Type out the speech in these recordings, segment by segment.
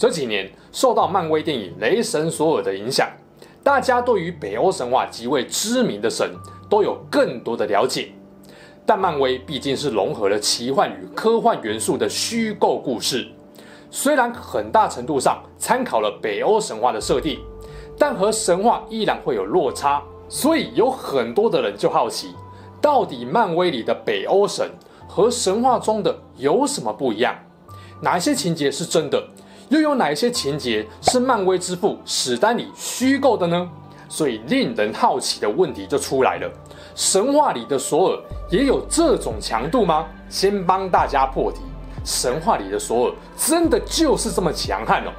这几年受到漫威电影《雷神索尔》的影响，大家对于北欧神话几位知名的神都有更多的了解。但漫威毕竟是融合了奇幻与科幻元素的虚构故事，虽然很大程度上参考了北欧神话的设定，但和神话依然会有落差。所以有很多的人就好奇，到底漫威里的北欧神和神话中的有什么不一样？哪些情节是真的？又有哪些情节是漫威之父史丹李虚构的呢？所以令人好奇的问题就出来了：神话里的索尔也有这种强度吗？先帮大家破题，神话里的索尔真的就是这么强悍哦，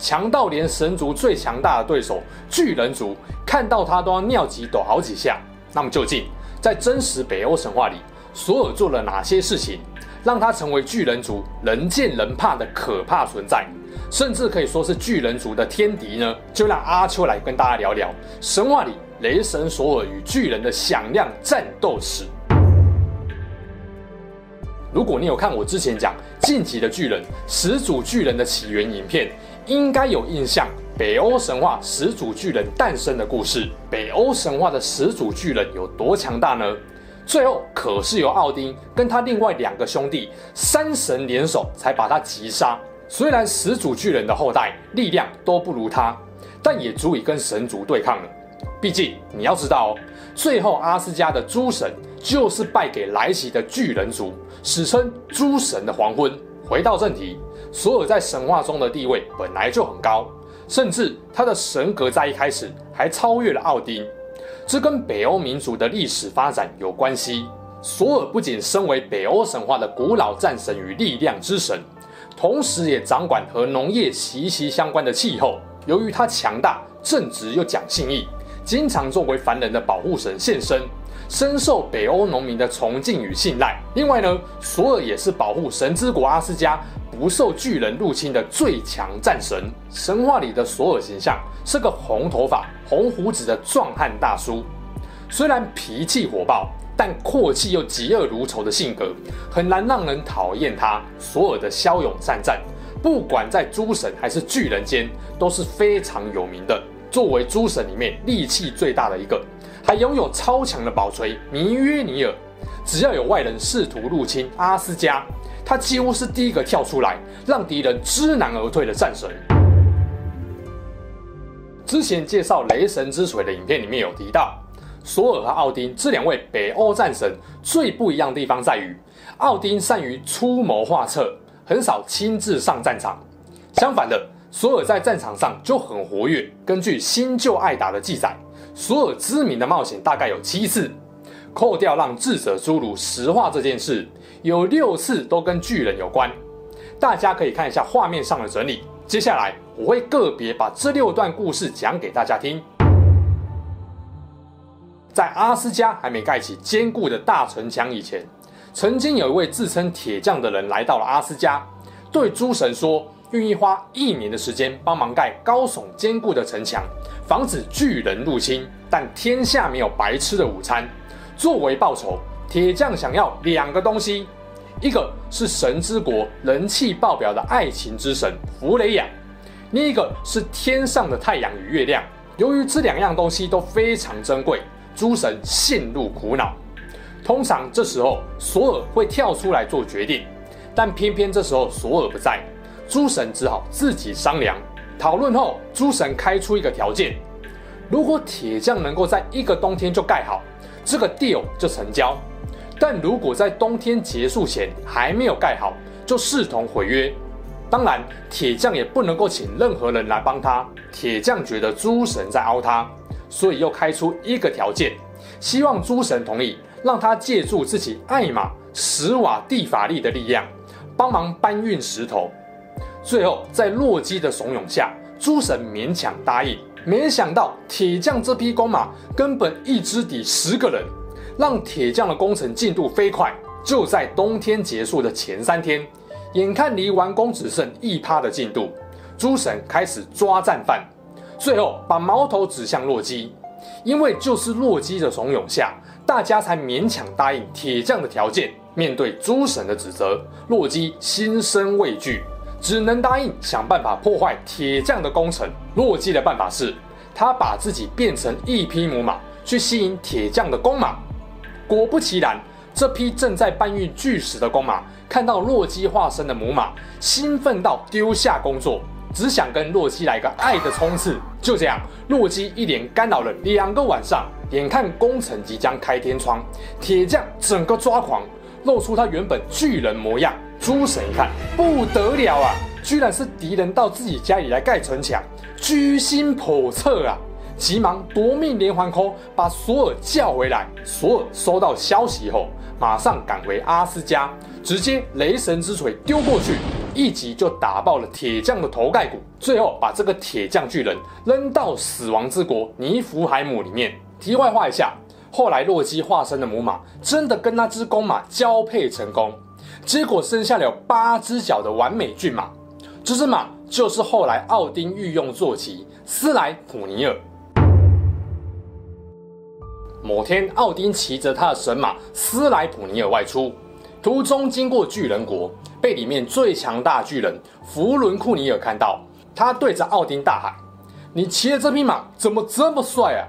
强到连神族最强大的对手巨人族看到他都要尿急抖好几下。那么究竟在真实北欧神话里，索尔做了哪些事情，让他成为巨人族人见人怕的可怕存在？甚至可以说是巨人族的天敌呢？就让阿秋来跟大家聊聊神话里雷神索尔与巨人的响亮战斗史。如果你有看我之前讲《晋级的巨人》始祖巨人的起源影片，应该有印象。北欧神话始祖巨人诞生的故事，北欧神话的始祖巨人有多强大呢？最后可是由奥丁跟他另外两个兄弟三神联手才把他击杀。虽然始祖巨人的后代力量都不如他，但也足以跟神族对抗了。毕竟你要知道哦，最后阿斯加的诸神就是败给来袭的巨人族，史称诸神的黄昏。回到正题，索尔在神话中的地位本来就很高，甚至他的神格在一开始还超越了奥丁。这跟北欧民族的历史发展有关系。索尔不仅身为北欧神话的古老战神与力量之神。同时，也掌管和农业息息相关的气候。由于他强大、正直又讲信义，经常作为凡人的保护神现身，深受北欧农民的崇敬与信赖。另外呢，索尔也是保护神之国阿斯加不受巨人入侵的最强战神。神话里的索尔形象是个红头发、红胡子的壮汉大叔，虽然脾气火爆。但阔气又嫉恶如仇的性格，很难让人讨厌他。索尔的骁勇善战，不管在诸神还是巨人间，都是非常有名的。作为诸神里面力气最大的一个，还拥有超强的宝锤弥约尼尔。只要有外人试图入侵阿斯加，他几乎是第一个跳出来，让敌人知难而退的战神。之前介绍雷神之锤的影片里面有提到。索尔和奥丁这两位北欧战神最不一样的地方在于，奥丁善于出谋划策，很少亲自上战场。相反的，索尔在战场上就很活跃。根据《新旧艾达》的记载，索尔知名的冒险大概有七次，扣掉让智者侏儒石化这件事，有六次都跟巨人有关。大家可以看一下画面上的整理。接下来我会个别把这六段故事讲给大家听。在阿斯加还没盖起坚固的大城墙以前，曾经有一位自称铁匠的人来到了阿斯加，对诸神说愿意花一年的时间帮忙盖高耸坚固的城墙，防止巨人入侵。但天下没有白吃的午餐，作为报酬，铁匠想要两个东西，一个是神之国人气爆表的爱情之神弗雷亚，另一个是天上的太阳与月亮。由于这两样东西都非常珍贵。诸神陷入苦恼，通常这时候索尔会跳出来做决定，但偏偏这时候索尔不在，诸神只好自己商量。讨论后，诸神开出一个条件：如果铁匠能够在一个冬天就盖好，这个 deal 就成交；但如果在冬天结束前还没有盖好，就视同毁约。当然，铁匠也不能够请任何人来帮他。铁匠觉得诸神在凹他。所以又开出一个条件，希望诸神同意，让他借助自己艾玛史瓦蒂法力的力量，帮忙搬运石头。最后，在洛基的怂恿下，诸神勉强答应。没想到铁匠这匹公马根本一支抵十个人，让铁匠的工程进度飞快。就在冬天结束的前三天，眼看离完工只剩一趴的进度，诸神开始抓战犯，最后把矛头指向洛基，因为就是洛基的怂恿下，大家才勉强答应铁匠的条件。面对诸神的指责，洛基心生畏惧。只能答应想办法破坏铁匠的工程。洛基的办法是，他把自己变成一匹母马，去吸引铁匠的公马。果不其然，这匹正在搬运巨石的公马看到洛基化身的母马，兴奋到丢下工作，只想跟洛基来个爱的冲刺。就这样，洛基一连干扰了两个晚上，眼看工程即将开天窗，铁匠整个抓狂，露出他原本巨人模样。诸神一看不得了啊，居然是敌人到自己家里来盖城墙，居心叵测啊！急忙夺命连环 call，把索尔叫回来。索尔收到消息后，马上赶回阿斯加，直接雷神之锤丢过去，一击就打爆了铁匠的头盖骨，最后把这个铁匠巨人扔到死亡之国尼福海姆里面。题外话一下，后来洛基化身的母马真的跟那只公马交配成功。结果生下了有八只脚的完美骏马，这只马就是后来奥丁御用坐骑斯莱普尼尔。某天，奥丁骑着他的神马斯莱普尼尔外出，途中经过巨人国，被里面最强大巨人弗伦库尼尔看到，他对着奥丁大喊：“你骑的这匹马怎么这么帅啊？”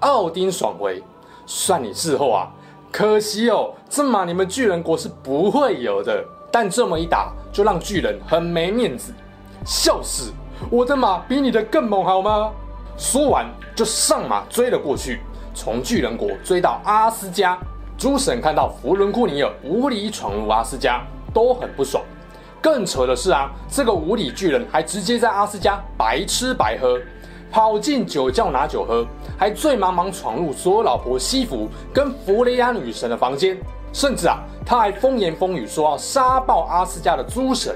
奥丁爽回：“算你识货啊。”可惜哦，这马你们巨人国是不会有的。但这么一打，就让巨人很没面子。笑死，我的马比你的更猛，好吗？说完就上马追了过去，从巨人国追到阿斯加。诸神看到弗伦库尼尔无理闯入阿斯加，都很不爽。更扯的是啊，这个无理巨人还直接在阿斯加白吃白喝。跑进酒窖拿酒喝，还醉茫茫闯入索尔老婆西弗跟弗雷亚女神的房间，甚至啊，他还风言风语说要杀爆阿斯加的诸神。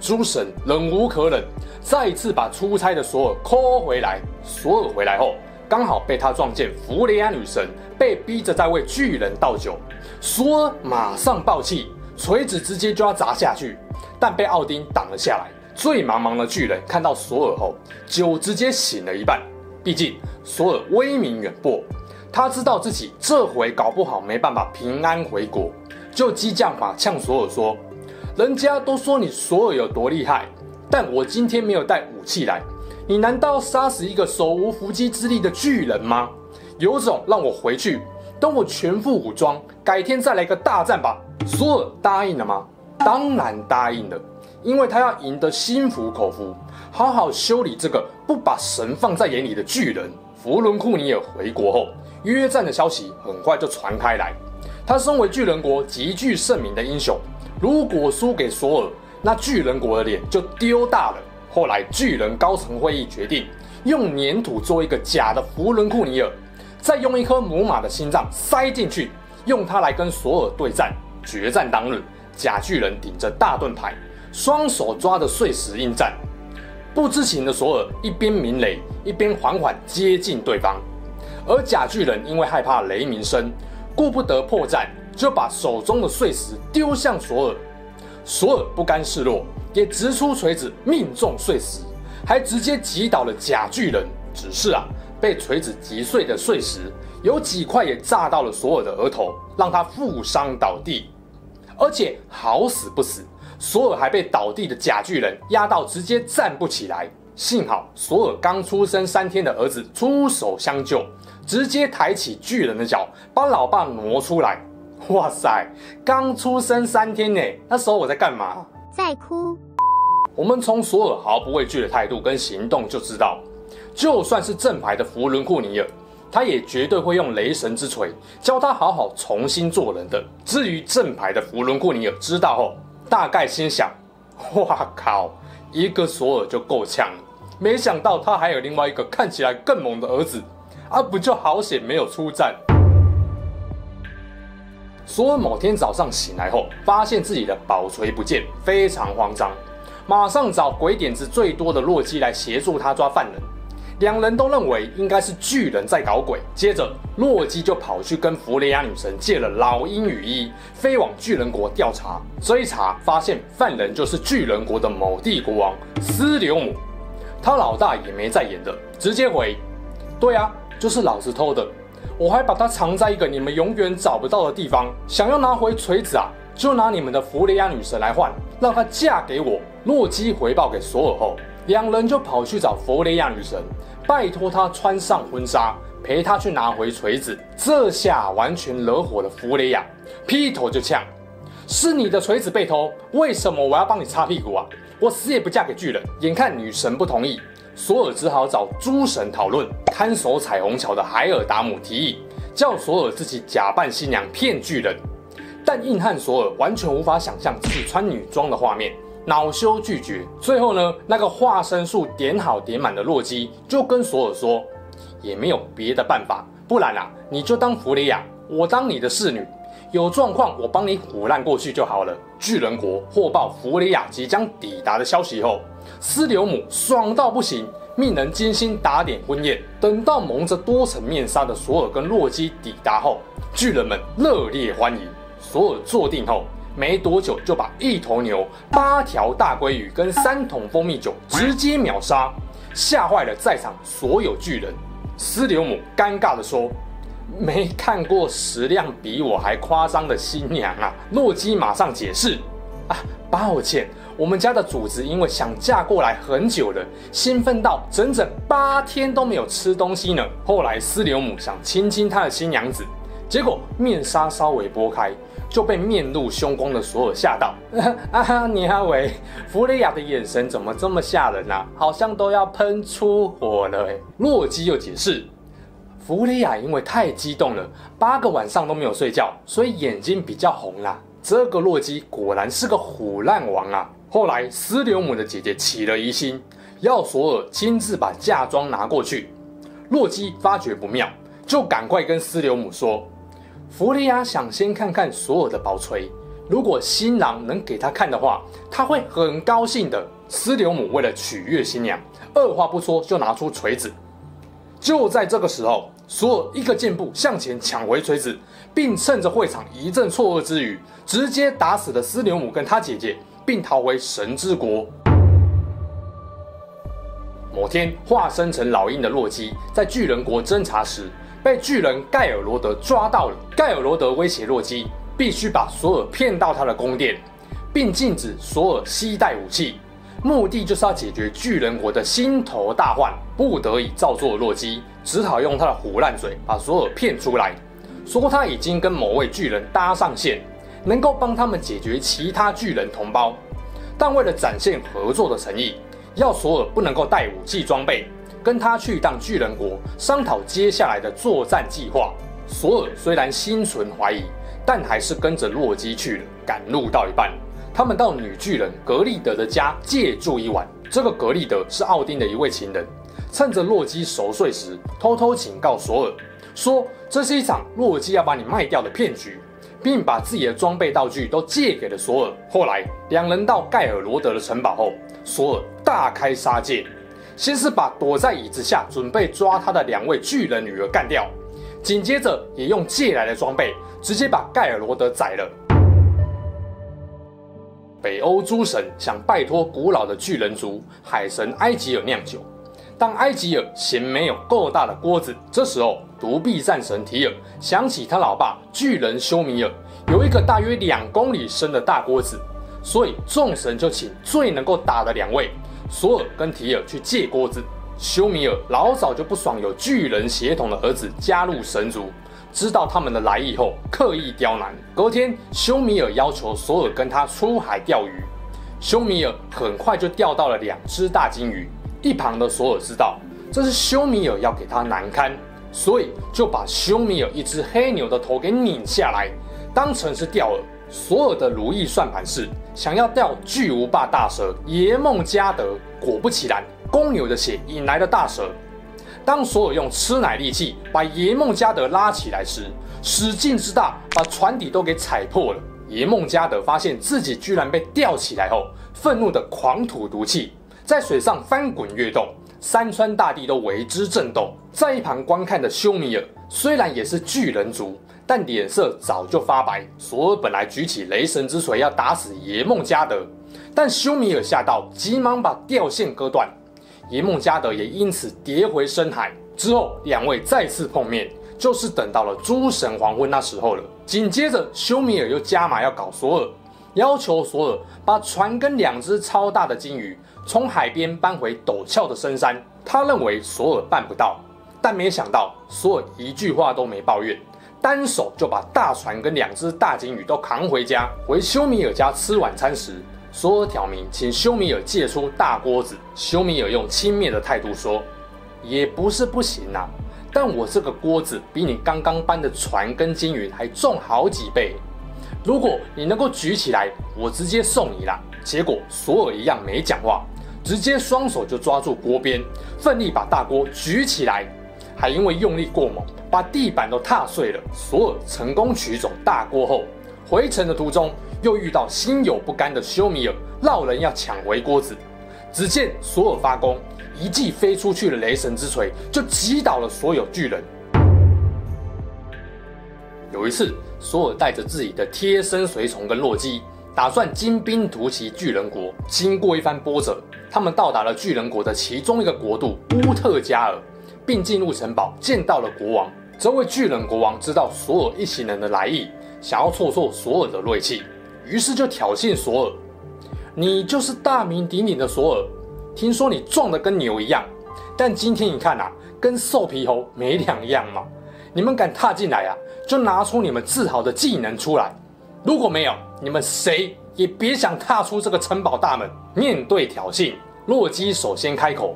诸神忍无可忍，再次把出差的索尔 call 回来。索尔回来后，刚好被他撞见弗雷亚女神被逼着在为巨人倒酒，索尔马上爆气，锤子直接就要砸下去，但被奥丁挡了下来。醉茫茫的巨人看到索尔后，酒直接醒了一半。毕竟索尔威名远播，他知道自己这回搞不好没办法平安回国，就激将法呛索尔说：“人家都说你索尔有多厉害，但我今天没有带武器来，你难道杀死一个手无缚鸡之力的巨人吗？有种让我回去，等我全副武装，改天再来个大战吧。”索尔答应了吗？当然答应了。因为他要赢得心服口服，好好修理这个不把神放在眼里的巨人。弗伦库尼尔回国后，约战的消息很快就传开来。他身为巨人国极具盛名的英雄，如果输给索尔，那巨人国的脸就丢大了。后来巨人高层会议决定，用粘土做一个假的弗伦库尼尔，再用一颗母马的心脏塞进去，用它来跟索尔对战。决战当日，假巨人顶着大盾牌。双手抓着碎石应战，不知情的索尔一边鸣雷，一边缓缓接近对方。而假巨人因为害怕雷鸣声，顾不得破绽，就把手中的碎石丢向索尔。索尔不甘示弱，也直出锤子命中碎石，还直接击倒了假巨人。只是啊，被锤子击碎的碎石有几块也炸到了索尔的额头，让他负伤倒地，而且好死不死。索尔还被倒地的假巨人压到，直接站不起来。幸好索尔刚出生三天的儿子出手相救，直接抬起巨人的脚，把老爸挪出来。哇塞，刚出生三天呢，那时候我在干嘛？在哭。我们从索尔毫不畏惧的态度跟行动就知道，就算是正牌的弗伦库尼尔，他也绝对会用雷神之锤教他好好重新做人的。至于正牌的弗伦库尼尔知道后，大概心想：“哇靠，一个索尔就够呛了，没想到他还有另外一个看起来更猛的儿子，啊，不就好险没有出战。”索尔某天早上醒来后，发现自己的宝锤不见，非常慌张。马上找鬼点子最多的洛基来协助他抓犯人。两人都认为应该是巨人在搞鬼。接着，洛基就跑去跟弗雷亚女神借了老鹰羽翼，飞往巨人国调查。这一查，发现犯人就是巨人国的某地国王斯留姆。他老大也没在演的，直接回：“对啊，就是老子偷的。我还把它藏在一个你们永远找不到的地方。想要拿回锤子啊，就拿你们的弗雷亚女神来换，让她嫁给我。”洛基回报给索尔后，两人就跑去找弗雷亚女神。拜托她穿上婚纱，陪她去拿回锤子。这下完全惹火了弗雷亚，劈头就呛：“是你的锤子被偷，为什么我要帮你擦屁股啊？我死也不嫁给巨人！”眼看女神不同意，索尔只好找诸神讨论。看守彩虹桥的海尔达姆提议，叫索尔自己假扮新娘骗巨人，但硬汉索尔完全无法想象自己穿女装的画面。恼羞拒绝，最后呢，那个化身术点好点满的洛基就跟索尔说，也没有别的办法，不然啊，你就当弗雷亚，我当你的侍女，有状况我帮你唬烂过去就好了。巨人国获报弗雷亚即将抵达的消息后，斯留姆爽到不行，命人精心打点婚宴。等到蒙着多层面纱的索尔跟洛基抵达后，巨人们热烈欢迎。索尔坐定后。没多久就把一头牛、八条大鲑鱼跟三桶蜂蜜酒直接秒杀，吓坏了在场所有巨人。斯留姆尴尬地说：“没看过食量比我还夸张的新娘啊！”洛基马上解释：“啊，抱歉，我们家的主子因为想嫁过来很久了，兴奋到整整八天都没有吃东西呢。”后来斯留姆想亲亲他的新娘子，结果面纱稍微拨开。就被面露凶光的索尔吓到。啊哈，尼哈维，弗雷亚的眼神怎么这么吓人啊？好像都要喷出火了。洛基又解释，弗雷亚因为太激动了，八个晚上都没有睡觉，所以眼睛比较红啦。这个洛基果然是个虎烂王啊！后来斯留姆的姐姐起了疑心，要索尔亲自把嫁妆拿过去。洛基发觉不妙，就赶快跟斯留姆说。弗利亚想先看看索尔的宝锤，如果新郎能给他看的话，他会很高兴的。斯留姆为了取悦新娘，二话不说就拿出锤子。就在这个时候，索尔一个箭步向前抢回锤子，并趁着会场一阵错愕之余，直接打死了斯留姆跟他姐姐，并逃回神之国。某天，化身成老鹰的洛基在巨人国侦查时，被巨人盖尔罗德抓到了。盖尔罗德威胁洛基，必须把索尔骗到他的宫殿，并禁止索尔携带武器，目的就是要解决巨人国的心头大患。不得已照做的洛基，只好用他的唬烂嘴把索尔骗出来，说他已经跟某位巨人搭上线，能够帮他们解决其他巨人同胞。但为了展现合作的诚意，要索尔不能够带武器装备。跟他去一趟巨人国，商讨接下来的作战计划。索尔虽然心存怀疑，但还是跟着洛基去了。赶路到一半，他们到女巨人格利德的家借住一晚。这个格利德是奥丁的一位情人，趁着洛基熟睡时，偷偷警告索尔说：“这是一场洛基要把你卖掉的骗局，并把自己的装备道具都借给了索尔。”后来，两人到盖尔罗德的城堡后，索尔大开杀戒。先是把躲在椅子下准备抓他的两位巨人女儿干掉，紧接着也用借来的装备直接把盖尔罗德宰了。北欧诸神想拜托古老的巨人族海神埃吉尔酿酒，但埃吉尔嫌没有够大的锅子。这时候独臂战神提尔想起他老爸巨人休米尔有一个大约两公里深的大锅子，所以众神就请最能够打的两位。索尔跟提尔去借锅子，休米尔老早就不爽有巨人血统的儿子加入神族，知道他们的来意后，刻意刁难。隔天，休米尔要求索尔跟他出海钓鱼，休米尔很快就钓到了两只大金鱼。一旁的索尔知道这是休米尔要给他难堪，所以就把休米尔一只黑牛的头给拧下来，当成是钓饵。所有的如意算盘是想要钓巨无霸大蛇耶梦加德，果不其然，公牛的血引来了大蛇。当索尔用吃奶力气把耶梦加德拉起来时，使劲之大，把船底都给踩破了。耶梦加德发现自己居然被吊起来后，愤怒的狂吐毒气，在水上翻滚跃动，山川大地都为之震动。在一旁观看的修米尔虽然也是巨人族，但脸色早就发白。索尔本来举起雷神之锤要打死耶梦加德，但修米尔吓到，急忙把吊线割断。耶梦加德也因此跌回深海。之后，两位再次碰面，就是等到了诸神黄昏那时候了。紧接着，修米尔又加码要搞索尔，要求索尔把船跟两只超大的鲸鱼从海边搬回陡峭的深山。他认为索尔办不到，但没想到索尔一句话都没抱怨，单手就把大船跟两只大鲸鱼都扛回家。回修米尔家吃晚餐时，索尔挑明请修米尔借出大锅子。修米尔用轻蔑的态度说：“也不是不行啊，但我这个锅子比你刚刚搬的船跟鲸鱼还重好几倍。如果你能够举起来，我直接送你啦。”结果索尔一样没讲话，直接双手就抓住锅边，奋力把大锅举起来，还因为用力过猛，把地板都踏碎了。索尔成功取走大锅后，回程的途中。又遇到心有不甘的修米尔，闹人要抢回锅子。只见索尔发功，一记飞出去的雷神之锤就击倒了所有巨人。有一次，索尔带着自己的贴身随从跟洛基，打算金兵突袭巨人国。经过一番波折，他们到达了巨人国的其中一个国度乌特加尔，并进入城堡见到了国王。这位巨人国王知道索尔一行人的来意，想要挫挫索尔的锐气。于是就挑衅索尔：“你就是大名鼎鼎的索尔，听说你壮得跟牛一样，但今天你看啊，跟瘦皮猴没两样嘛！你们敢踏进来啊，就拿出你们自豪的技能出来。如果没有，你们谁也别想踏出这个城堡大门。”面对挑衅，洛基首先开口：“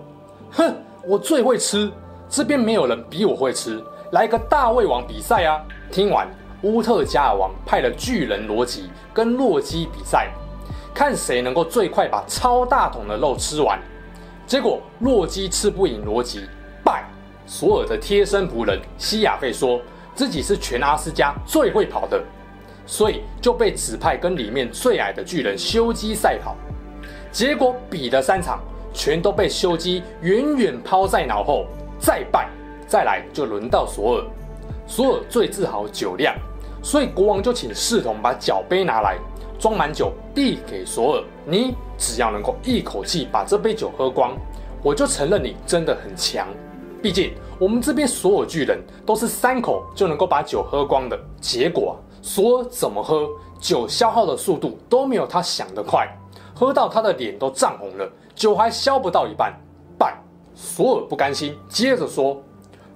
哼，我最会吃，这边没有人比我会吃，来个大胃王比赛啊！”听完。乌特加尔王派了巨人罗吉跟洛基比赛，看谁能够最快把超大桶的肉吃完。结果洛基吃不赢罗吉，败。索尔的贴身仆人西亚费说自己是全阿斯加最会跑的，所以就被指派跟里面最矮的巨人修基赛跑。结果比了三场，全都被修基远远抛在脑后，再败。再来就轮到索尔，索尔最自豪酒量。所以国王就请侍从把酒杯拿来，装满酒递给索尔。你只要能够一口气把这杯酒喝光，我就承认你真的很强。毕竟我们这边所有巨人都是三口就能够把酒喝光的。结果啊，索尔怎么喝，酒消耗的速度都没有他想的快，喝到他的脸都涨红了，酒还消不到一半，败。索尔不甘心，接着说。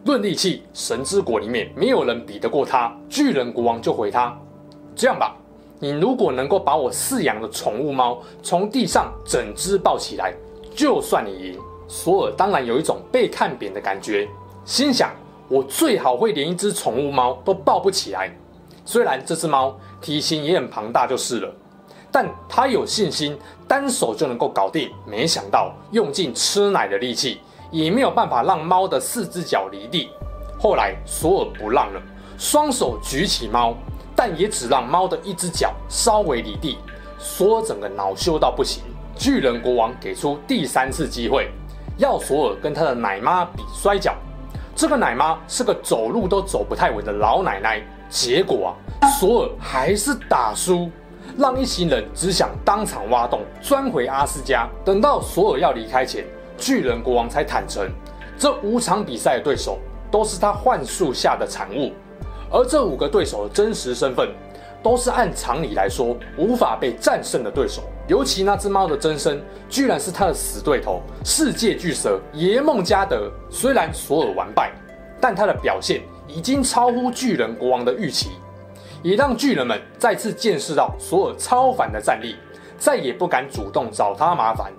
论力气，神之国里面没有人比得过他。巨人国王就回他：“这样吧，你如果能够把我饲养的宠物猫从地上整只抱起来，就算你赢。”索尔当然有一种被看扁的感觉，心想：“我最好会连一只宠物猫都抱不起来。虽然这只猫体型也很庞大就是了，但他有信心单手就能够搞定。没想到用尽吃奶的力气。”也没有办法让猫的四只脚离地。后来索尔不让了，双手举起猫，但也只让猫的一只脚稍微离地。索尔整个恼羞到不行。巨人国王给出第三次机会，要索尔跟他的奶妈比摔跤。这个奶妈是个走路都走不太稳的老奶奶。结果啊，索尔还是打输，让一行人只想当场挖洞钻回阿斯加。等到索尔要离开前。巨人国王才坦诚，这五场比赛的对手都是他幻术下的产物，而这五个对手的真实身份，都是按常理来说无法被战胜的对手。尤其那只猫的真身，居然是他的死对头——世界巨蛇耶梦加德。虽然索尔完败，但他的表现已经超乎巨人国王的预期，也让巨人们再次见识到索尔超凡的战力，再也不敢主动找他麻烦。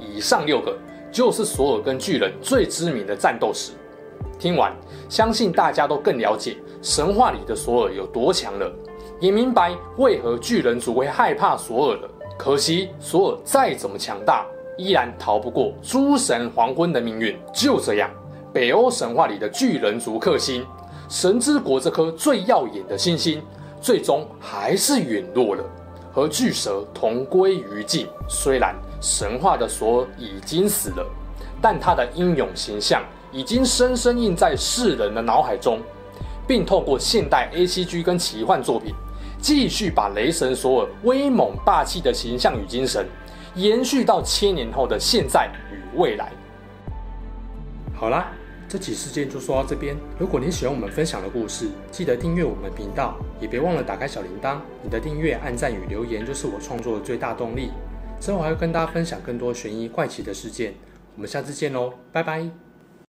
以上六个就是索尔跟巨人最知名的战斗史。听完，相信大家都更了解神话里的索尔有多强了，也明白为何巨人族会害怕索尔了。可惜，索尔再怎么强大，依然逃不过诸神黄昏的命运。就这样，北欧神话里的巨人族克星，神之国这颗最耀眼的星星，最终还是陨落了，和巨蛇同归于尽。虽然神话的索尔已经死了，但他的英勇形象已经深深印在世人的脑海中，并透过现代 ACG 跟奇幻作品，继续把雷神索尔威猛霸气的形象与精神，延续到千年后的现在与未来。好啦，这起事件就说到这边。如果你喜欢我们分享的故事，记得订阅我们频道，也别忘了打开小铃铛。你的订阅、按赞与留言就是我创作的最大动力。之后还会跟大家分享更多悬疑怪奇的事件。我们下次见喽，拜拜。